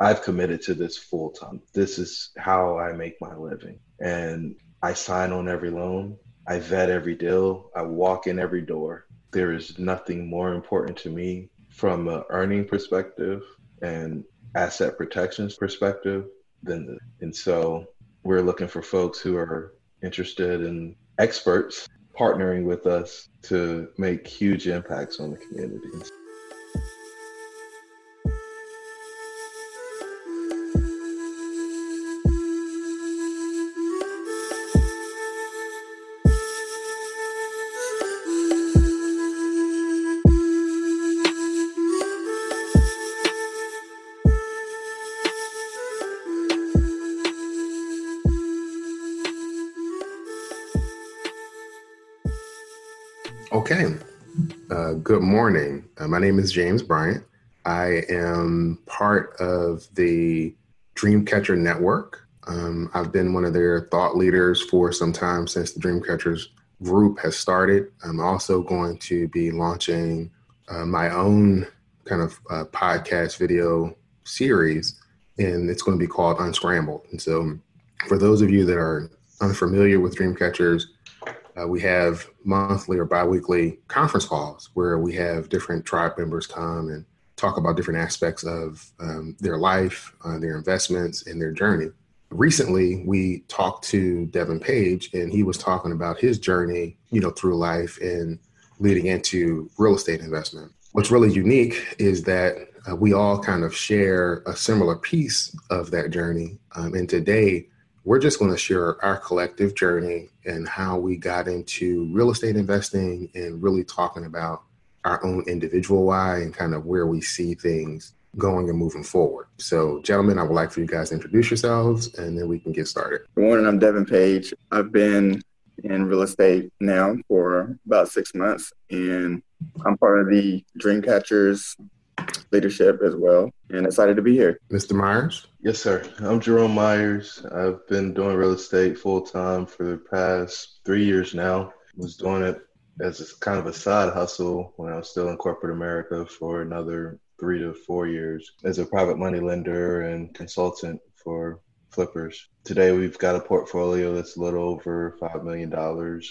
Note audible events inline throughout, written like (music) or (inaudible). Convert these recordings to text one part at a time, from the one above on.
I've committed to this full time. This is how I make my living. And I sign on every loan. I vet every deal. I walk in every door. There is nothing more important to me from an earning perspective and asset protections perspective than this. And so we're looking for folks who are interested in experts partnering with us to make huge impacts on the communities. Okay. Uh, good morning. Uh, my name is James Bryant. I am part of the Dreamcatcher Network. Um, I've been one of their thought leaders for some time since the Dreamcatchers group has started. I'm also going to be launching uh, my own kind of uh, podcast video series, and it's going to be called Unscrambled. And so, for those of you that are unfamiliar with Dreamcatchers, uh, we have monthly or biweekly conference calls where we have different tribe members come and talk about different aspects of um, their life, uh, their investments, and their journey. Recently, we talked to Devin Page, and he was talking about his journey, you know, through life and leading into real estate investment. What's really unique is that uh, we all kind of share a similar piece of that journey. Um, and today, we're just going to share our collective journey and how we got into real estate investing and really talking about our own individual why and kind of where we see things going and moving forward. So, gentlemen, I would like for you guys to introduce yourselves and then we can get started. Good morning. I'm Devin Page. I've been in real estate now for about six months, and I'm part of the Dreamcatchers leadership as well, and excited to be here. Mr. Myers? Yes, sir. I'm Jerome Myers. I've been doing real estate full time for the past three years now. Was doing it as a, kind of a side hustle when I was still in corporate America for another three to four years as a private money lender and consultant for flippers. Today we've got a portfolio that's a little over $5 million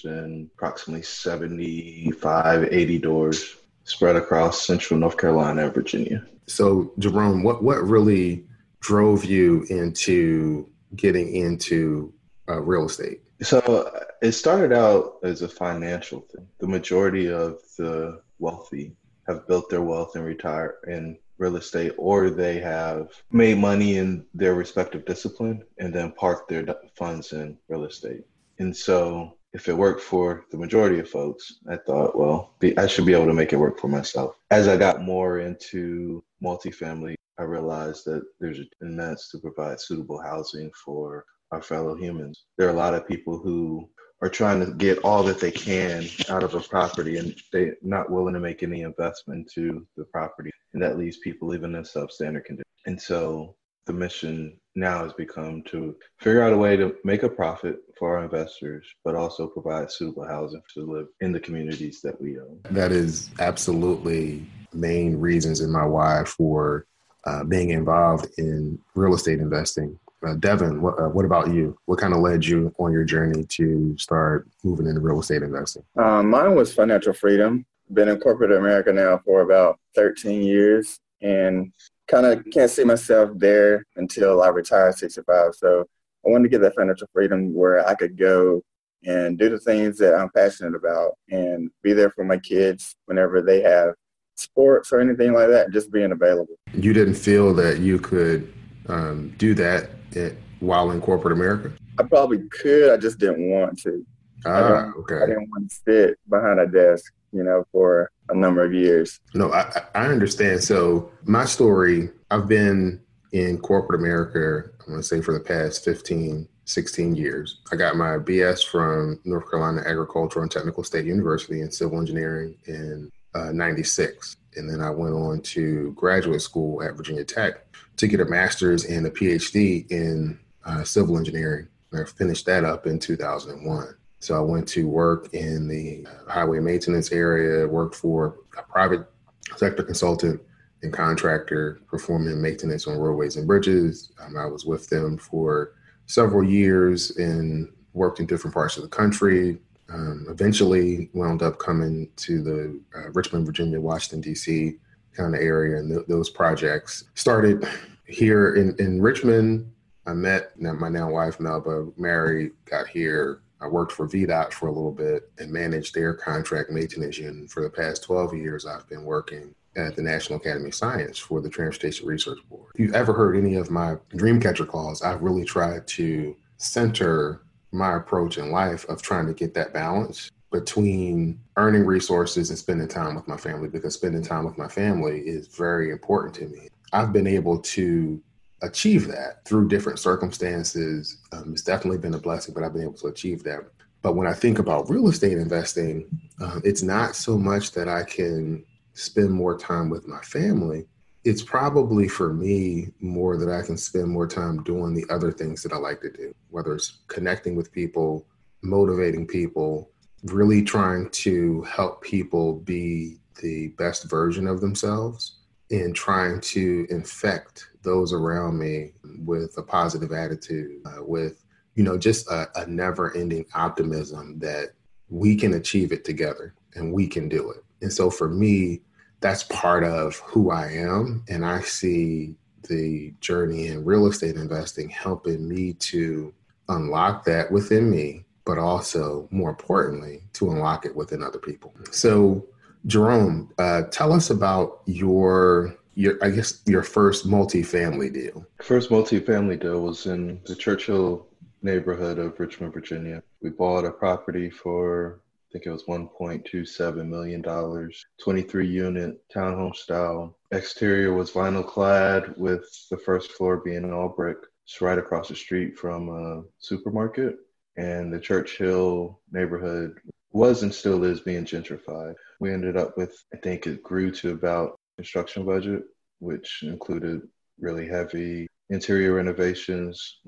and approximately 75, 80 doors spread across central North Carolina and Virginia. So, Jerome, what, what really drove you into getting into uh, real estate? So, it started out as a financial thing. The majority of the wealthy have built their wealth and retire in real estate, or they have made money in their respective discipline and then parked their funds in real estate. And so if it worked for the majority of folks, I thought, well, I should be able to make it work for myself. As I got more into multifamily, I realized that there's an immense to provide suitable housing for our fellow humans. There are a lot of people who are trying to get all that they can out of a property and they're not willing to make any investment to the property. And that leaves people living in substandard conditions. And so the mission now has become to figure out a way to make a profit for our investors, but also provide suitable housing to live in the communities that we own. That is absolutely main reasons in my why for uh, being involved in real estate investing. Uh, Devin, what, uh, what about you? What kind of led you on your journey to start moving into real estate investing? Um, mine was financial freedom. Been in corporate America now for about 13 years and kind of can't see myself there until I retire at 65. So I wanted to get that financial freedom where I could go and do the things that I'm passionate about and be there for my kids whenever they have sports or anything like that, just being available. You didn't feel that you could um, do that at, while in corporate America? I probably could. I just didn't want to. Ah, okay. I didn't want to sit behind a desk, you know, for a number of years. No, I, I understand. So my story, I've been in corporate America, I'm going to say for the past 15, 16 years. I got my BS from North Carolina Agricultural and Technical State University in civil engineering in uh, 96. And then I went on to graduate school at Virginia Tech to get a master's and a PhD in uh, civil engineering. I finished that up in 2001. So I went to work in the highway maintenance area, worked for a private sector consultant and contractor performing maintenance on roadways and bridges. Um, I was with them for several years and worked in different parts of the country. Um, eventually, wound up coming to the uh, Richmond, Virginia, Washington D.C. kind of area, and th- those projects started here in in Richmond. I met my now wife Melba. Mary got here. I worked for VDOT for a little bit and managed their contract maintenance unit. For the past 12 years, I've been working at the National Academy of Science for the Transportation Research Board. If you've ever heard any of my Dreamcatcher calls, I've really tried to center my approach in life of trying to get that balance between earning resources and spending time with my family because spending time with my family is very important to me. I've been able to achieve that through different circumstances. Um, it's definitely been a blessing, but I've been able to achieve that. But when I think about real estate investing, uh, it's not so much that I can spend more time with my family, it's probably for me more that I can spend more time doing the other things that I like to do, whether it's connecting with people, motivating people, really trying to help people be the best version of themselves and trying to infect those around me with a positive attitude, uh, with, you know, just a, a never ending optimism that we can achieve it together and we can do it. And so for me, that's part of who I am. And I see the journey in real estate investing helping me to unlock that within me, but also more importantly, to unlock it within other people. So, Jerome, uh, tell us about your your I guess your first multifamily deal. First multifamily deal was in the Church Hill neighborhood of Richmond, Virginia. We bought a property for I think it was $1.27 million, 23 unit townhome style. Exterior was vinyl clad with the first floor being all brick. It's right across the street from a supermarket. And the Church Hill neighborhood was and still is being gentrified. We ended up with, I think it grew to about construction budget, which included really heavy interior renovations.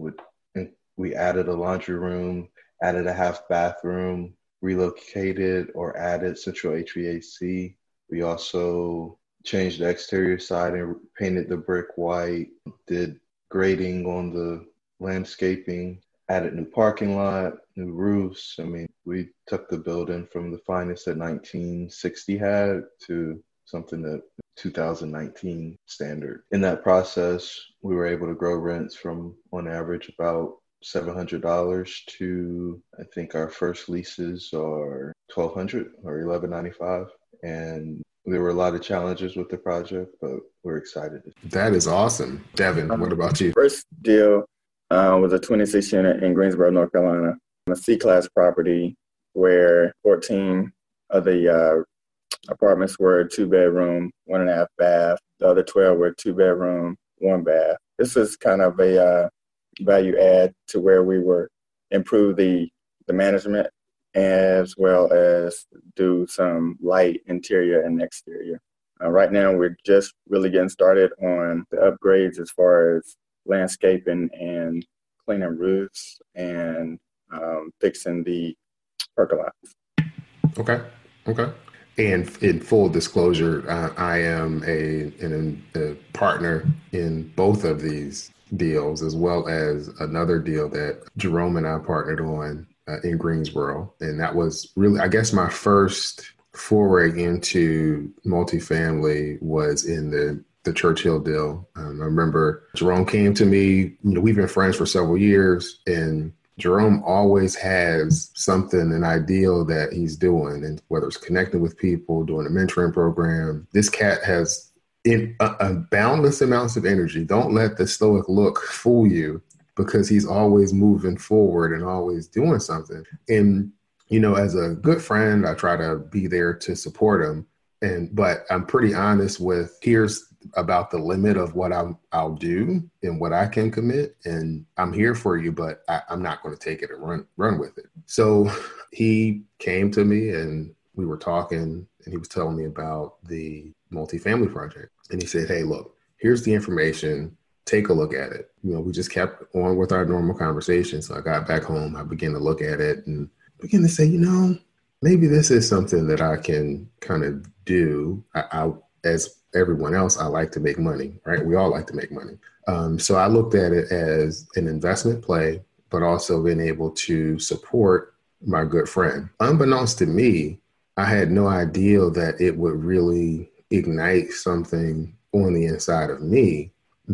We added a laundry room, added a half bathroom, relocated or added central HVAC. We also changed the exterior side and painted the brick white, did grading on the landscaping, added new parking lot, new roofs. I mean, we took the building from the finest that 1960 had to something that 2019 standard. In that process, we were able to grow rents from on average about $700 to I think our first leases are 1200 or 1195 and there were a lot of challenges with the project but we're excited. That is awesome. Devin, what about you? First deal uh, was a 26 unit in Greensboro, North Carolina, a C-class property where 14 of the uh, apartments were two bedroom, one and a half bath. The other 12 were two bedroom, one bath. This is kind of a uh, value add to where we were improve the the management as well as do some light interior and exterior. Uh, right now, we're just really getting started on the upgrades as far as landscaping and cleaning roofs and um, fixing the percolates. Okay. Okay. And in full disclosure, uh, I am a, an, a partner in both of these deals, as well as another deal that Jerome and I partnered on uh, in Greensboro. And that was really, I guess, my first foray into multifamily was in the the Church Hill deal. Um, I remember Jerome came to me. You know, we've been friends for several years, and Jerome always has something, an ideal that he's doing, and whether it's connecting with people, doing a mentoring program. This cat has in a, a boundless amounts of energy. Don't let the stoic look fool you because he's always moving forward and always doing something. And you know, as a good friend, I try to be there to support him. And but I'm pretty honest with here's about the limit of what I'm I'll do and what I can commit. And I'm here for you, but I, I'm not going to take it and run run with it. So he came to me and we were talking and he was telling me about the multifamily project. And he said, Hey, look, here's the information. Take a look at it. You know, we just kept on with our normal conversation. So I got back home, I began to look at it and began to say, you know, maybe this is something that I can kind of do. I, I as everyone else, I like to make money, right? We all like to make money. Um, so I looked at it as an investment play, but also being able to support my good friend. Unbeknownst to me, I had no idea that it would really ignite something on the inside of me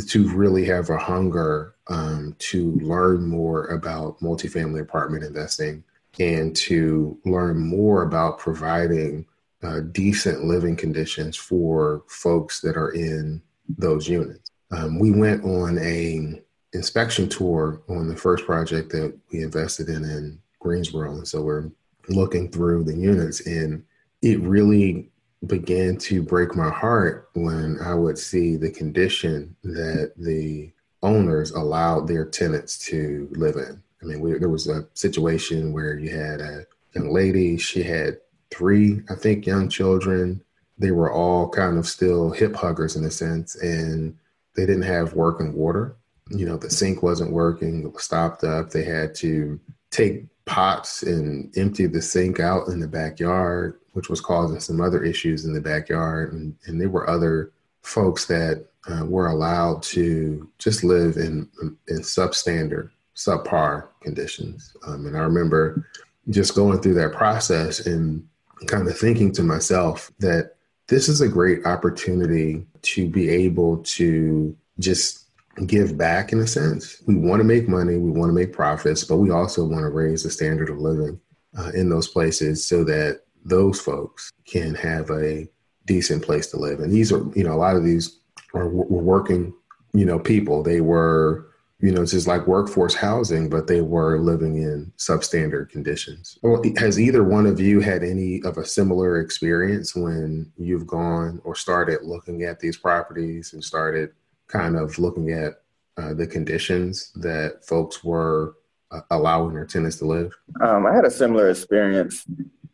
to really have a hunger um, to learn more about multifamily apartment investing and to learn more about providing uh, decent living conditions for folks that are in those units. Um, we went on a inspection tour on the first project that we invested in in Greensboro, and so we're looking through the units, and it really began to break my heart when I would see the condition that the owners allowed their tenants to live in. I mean, we, there was a situation where you had a young lady, she had three, I think, young children. They were all kind of still hip huggers in a sense, and they didn't have working water. You know, the sink wasn't working, it was stopped up. They had to take pots and empty the sink out in the backyard, which was causing some other issues in the backyard. And, and there were other folks that uh, were allowed to just live in in substandard, subpar conditions. Um, and I remember just going through that process and kind of thinking to myself that this is a great opportunity to be able to just give back in a sense. We want to make money, we want to make profits, but we also want to raise the standard of living uh, in those places so that those folks can have a decent place to live. And these are, you know, a lot of these are working, you know, people. They were you know, it's just like workforce housing, but they were living in substandard conditions. Has either one of you had any of a similar experience when you've gone or started looking at these properties and started kind of looking at uh, the conditions that folks were uh, allowing their tenants to live? Um, I had a similar experience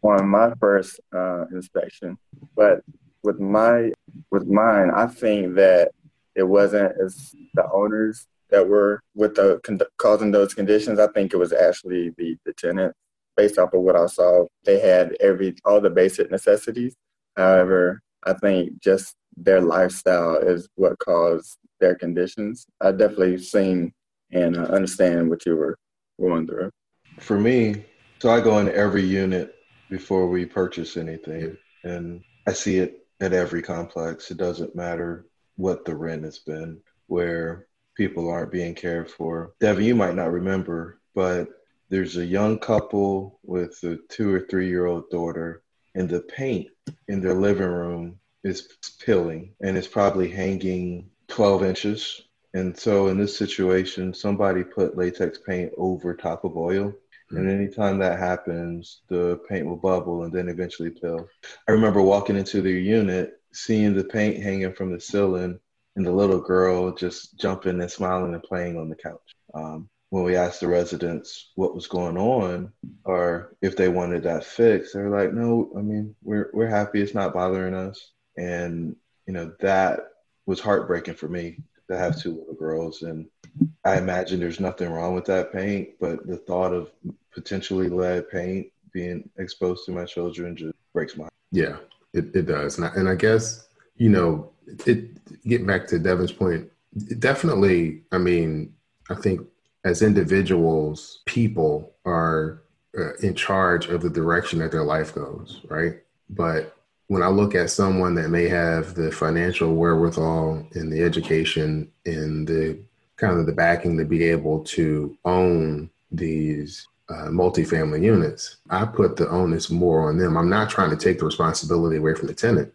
on my first uh, inspection, but with my with mine, I think that it wasn't as the owners that were with the causing those conditions. I think it was actually the the tenant. Based off of what I saw, they had every all the basic necessities. However, I think just their lifestyle is what caused their conditions. I definitely seen and uh, understand what you were going through. For me, so I go in every unit before we purchase anything, and I see it at every complex. It doesn't matter what the rent has been, where people aren't being cared for. Devin, you might not remember, but there's a young couple with a two or three year old daughter, and the paint in their living room is peeling and it's probably hanging 12 inches. And so in this situation, somebody put latex paint over top of oil. Mm-hmm. And anytime that happens, the paint will bubble and then eventually peel. I remember walking into their unit, seeing the paint hanging from the ceiling, and the little girl just jumping and smiling and playing on the couch. Um, when we asked the residents what was going on or if they wanted that fixed, they're like, "No, I mean, we're we're happy. It's not bothering us." And you know that was heartbreaking for me to have two little girls, and I imagine there's nothing wrong with that paint, but the thought of potentially lead paint being exposed to my children just breaks my heart. Yeah, it, it does, and I, and I guess you know it getting back to Devin's point, definitely. I mean, I think as individuals, people are uh, in charge of the direction that their life goes, right? But when I look at someone that may have the financial wherewithal and the education and the kind of the backing to be able to own these uh, multifamily units, I put the onus more on them. I'm not trying to take the responsibility away from the tenant.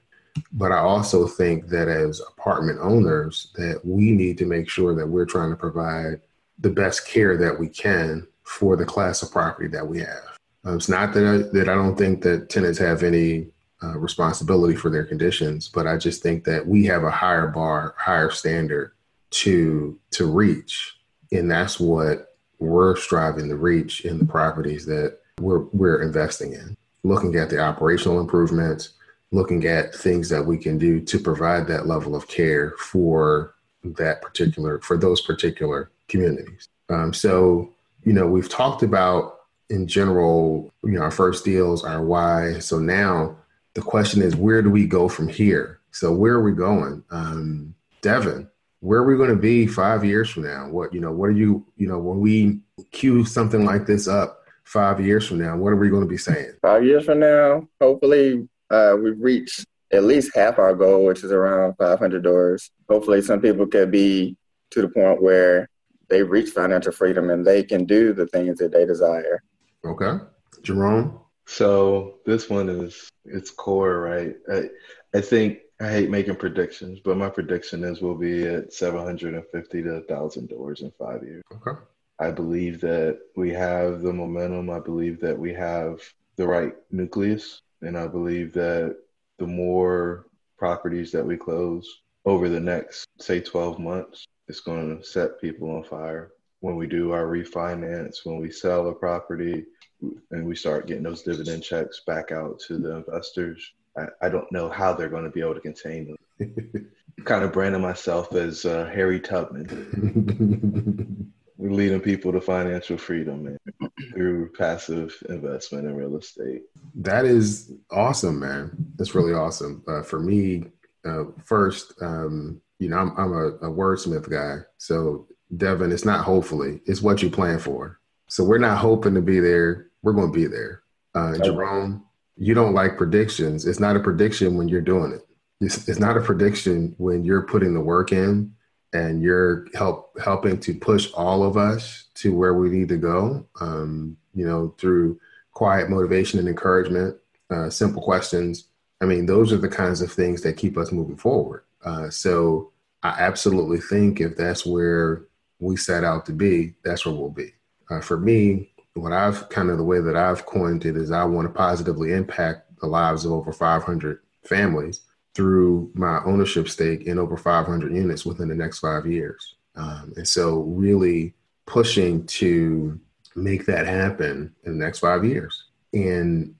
But I also think that as apartment owners, that we need to make sure that we're trying to provide the best care that we can for the class of property that we have. Um, it's not that I, that I don't think that tenants have any uh, responsibility for their conditions, but I just think that we have a higher bar, higher standard to to reach, and that's what we're striving to reach in the properties that we're we're investing in. Looking at the operational improvements, looking at things that we can do to provide that level of care for that particular for those particular communities. Um, so you know we've talked about in general you know our first deals our why so now the question is where do we go from here So where are we going? Um, Devin, where are we going to be five years from now? What, you know, what are you, you know, when we cue something like this up five years from now, what are we going to be saying? Five years from now, hopefully uh, we've reached at least half our goal, which is around 500 doors. Hopefully some people could be to the point where they reach financial freedom and they can do the things that they desire. Okay. Jerome? So this one is it's core, right? I, I think I hate making predictions, but my prediction is we'll be at 750 to 1,000 doors in five years. Okay. I believe that we have the momentum. I believe that we have the right nucleus. And I believe that the more properties that we close over the next, say, 12 months, it's going to set people on fire. When we do our refinance, when we sell a property, and we start getting those dividend checks back out to the investors, I, I don't know how they're going to be able to contain them. (laughs) kind of branding myself as uh, Harriet Tubman. (laughs) We're leading people to financial freedom man, through passive investment in real estate. That is awesome, man. That's really awesome. Uh, for me, uh, first, um, you know, I'm, I'm a, a wordsmith guy. So, Devin, it's not hopefully, it's what you plan for. So, we're not hoping to be there we're going to be there. Uh, Jerome, you don't like predictions. It's not a prediction when you're doing it. It's, it's not a prediction when you're putting the work in and you're help helping to push all of us to where we need to go. Um, you know, through quiet motivation and encouragement, uh, simple questions. I mean, those are the kinds of things that keep us moving forward. Uh, so I absolutely think if that's where we set out to be, that's where we'll be. Uh, for me, what I've kind of the way that I've coined it is I want to positively impact the lives of over 500 families through my ownership stake in over 500 units within the next five years. Um, and so, really pushing to make that happen in the next five years. And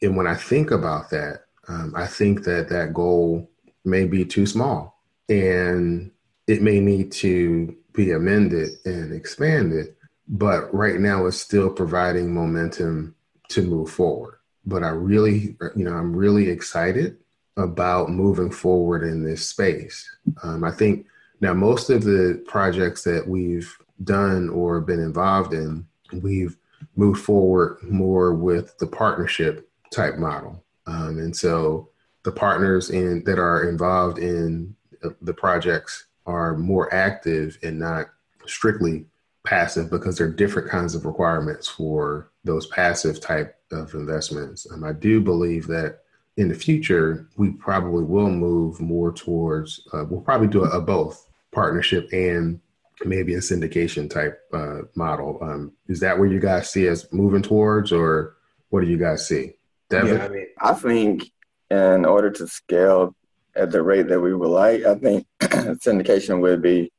and when I think about that, um, I think that that goal may be too small, and it may need to be amended and expanded but right now it's still providing momentum to move forward. But I really, you know, I'm really excited about moving forward in this space. Um, I think now most of the projects that we've done or been involved in, we've moved forward more with the partnership type model. Um, and so the partners in that are involved in the projects are more active and not strictly passive because there are different kinds of requirements for those passive type of investments. Um, I do believe that in the future, we probably will move more towards, uh, we'll probably do a, a, both partnership and maybe a syndication type uh, model. Um, is that where you guys see us moving towards, or what do you guys see? Devin? Yeah, I mean, I think in order to scale at the rate that we would like, I think (clears throat) syndication would be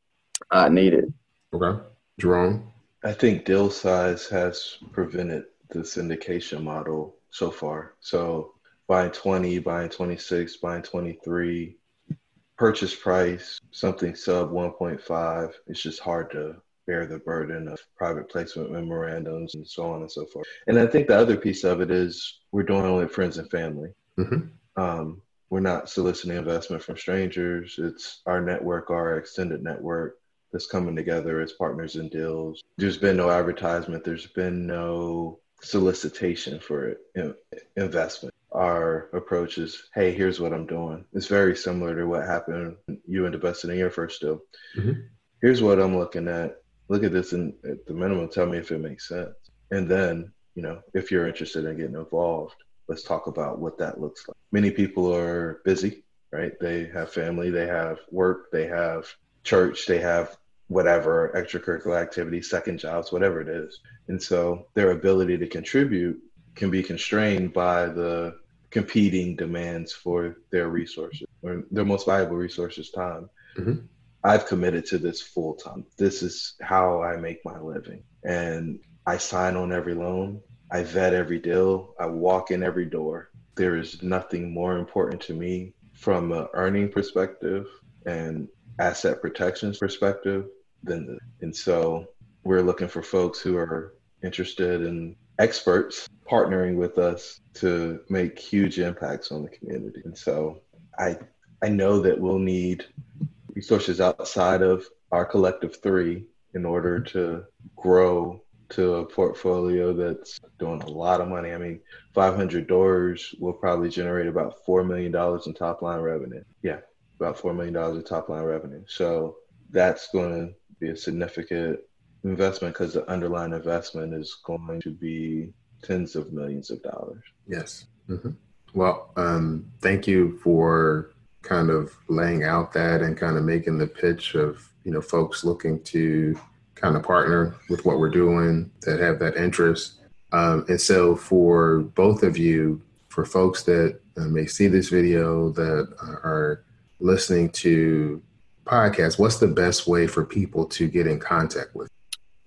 uh, needed. Okay. Jerome? I think deal size has prevented the syndication model so far. So buying 20, buying 26, buying 23, purchase price, something sub 1.5, it's just hard to bear the burden of private placement memorandums and so on and so forth. And I think the other piece of it is we're doing it with friends and family. Mm-hmm. Um, we're not soliciting investment from strangers. It's our network, our extended network that's coming together as partners in deals. There's been no advertisement. There's been no solicitation for investment. Our approach is, hey, here's what I'm doing. It's very similar to what happened you and invested in the your first deal. Mm-hmm. Here's what I'm looking at. Look at this and at the minimum, tell me if it makes sense. And then, you know, if you're interested in getting involved, let's talk about what that looks like. Many people are busy, right? They have family, they have work, they have church, they have whatever extracurricular activity, second jobs, whatever it is. And so their ability to contribute can be constrained by the competing demands for their resources or their most valuable resources, time. Mm-hmm. I've committed to this full time. This is how I make my living. And I sign on every loan. I vet every deal. I walk in every door. There is nothing more important to me from an earning perspective and asset protections perspective than the, and so we're looking for folks who are interested in experts partnering with us to make huge impacts on the community. And so I I know that we'll need resources outside of our collective three in order to grow to a portfolio that's doing a lot of money. I mean, 500 doors will probably generate about $4 million in top line revenue. Yeah, about $4 million in top line revenue. So that's going to be a significant investment because the underlying investment is going to be tens of millions of dollars. Yes. Mm-hmm. Well, um, thank you for kind of laying out that and kind of making the pitch of you know folks looking to kind of partner with what we're doing that have that interest. Um, and so for both of you, for folks that uh, may see this video that are listening to podcasts, what's the best way for people to get in contact with?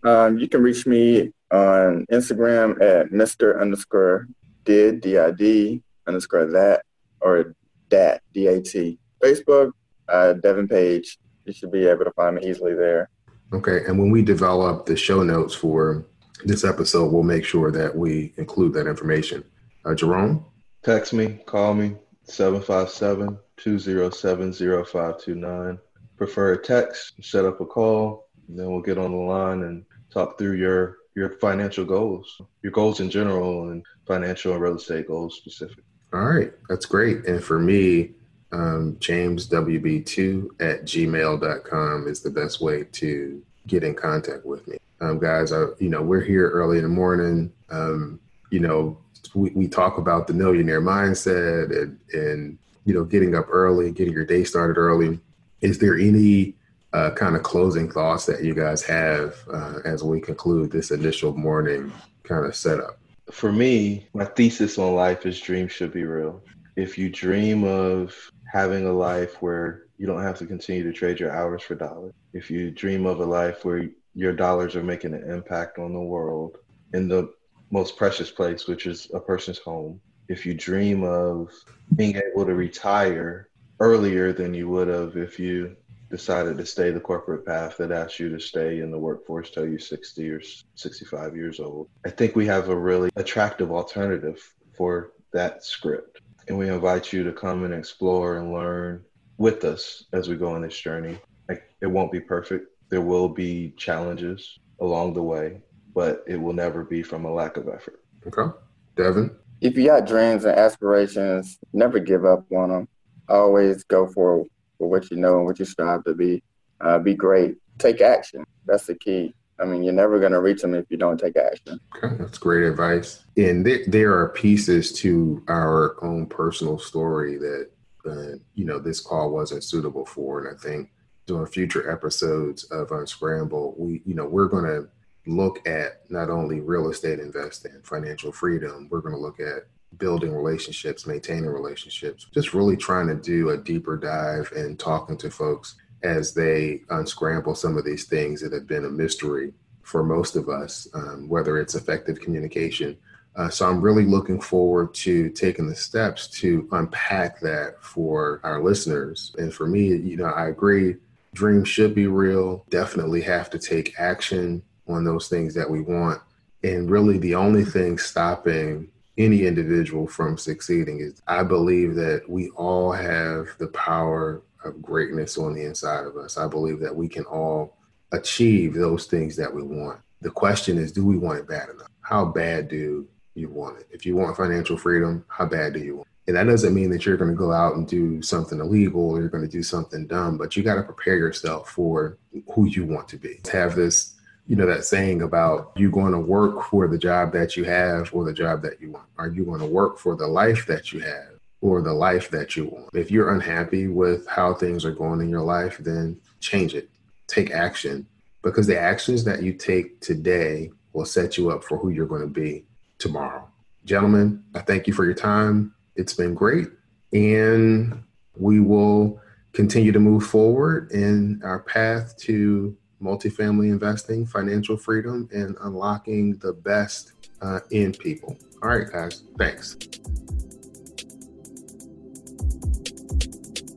Um, you can reach me on Instagram at Mr. underscore did D-I-D underscore that or dat D-A-T. Facebook, uh, Devin Page. You should be able to find me easily there. Okay. And when we develop the show notes for this episode, we'll make sure that we include that information. Uh, Jerome? Text me, call me, 757 207 0529. Prefer a text, set up a call, and then we'll get on the line and talk through your your financial goals, your goals in general, and financial and real estate goals specific. All right, that's great. And for me, um, jameswb2 at gmail.com is the best way to get in contact with me. Um, guys, I, you know, we're here early in the morning. Um, you know, we, we talk about the millionaire mindset and, and, you know, getting up early, getting your day started early. Is there any uh, kind of closing thoughts that you guys have uh, as we conclude this initial morning kind of setup? For me, my thesis on life is dreams should be real. If you dream of having a life where you don't have to continue to trade your hours for dollars. If you dream of a life where your dollars are making an impact on the world in the most precious place, which is a person's home, if you dream of being able to retire earlier than you would have if you decided to stay the corporate path that asks you to stay in the workforce till you're 60 or 65 years old, I think we have a really attractive alternative for that script and we invite you to come and explore and learn with us as we go on this journey. Like, it won't be perfect. There will be challenges along the way, but it will never be from a lack of effort. Okay. Devin? If you got dreams and aspirations, never give up on them. Always go for, for what you know and what you strive to be. Uh, be great. Take action. That's the key. I mean, you're never going to reach them if you don't take action. Okay, that's great advice. And th- there are pieces to our own personal story that, uh, you know, this call wasn't suitable for. And I think during future episodes of Unscramble, we, you know, we're going to look at not only real estate investing, financial freedom, we're going to look at building relationships, maintaining relationships, just really trying to do a deeper dive and talking to folks as they unscramble some of these things that have been a mystery for most of us, um, whether it's effective communication. Uh, so I'm really looking forward to taking the steps to unpack that for our listeners. And for me, you know, I agree, dreams should be real, definitely have to take action on those things that we want. And really, the only thing stopping any individual from succeeding is I believe that we all have the power of greatness on the inside of us. I believe that we can all achieve those things that we want. The question is, do we want it bad enough? How bad do you want it? If you want financial freedom, how bad do you want it? And that doesn't mean that you're going to go out and do something illegal or you're going to do something dumb, but you got to prepare yourself for who you want to be. Have this, you know, that saying about you going to work for the job that you have or the job that you want. Are you going to work for the life that you have? or the life that you want. If you're unhappy with how things are going in your life, then change it. Take action because the actions that you take today will set you up for who you're going to be tomorrow. Gentlemen, I thank you for your time. It's been great. And we will continue to move forward in our path to multifamily investing, financial freedom, and unlocking the best uh, in people. All right, guys. Thanks.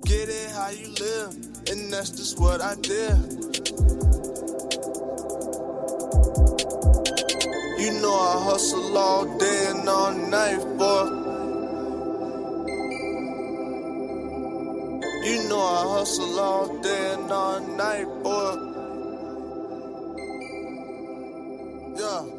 Get it how you live, and that's just what I did. You know I hustle all day and all night, boy. You know I hustle all day and all night. Yeah.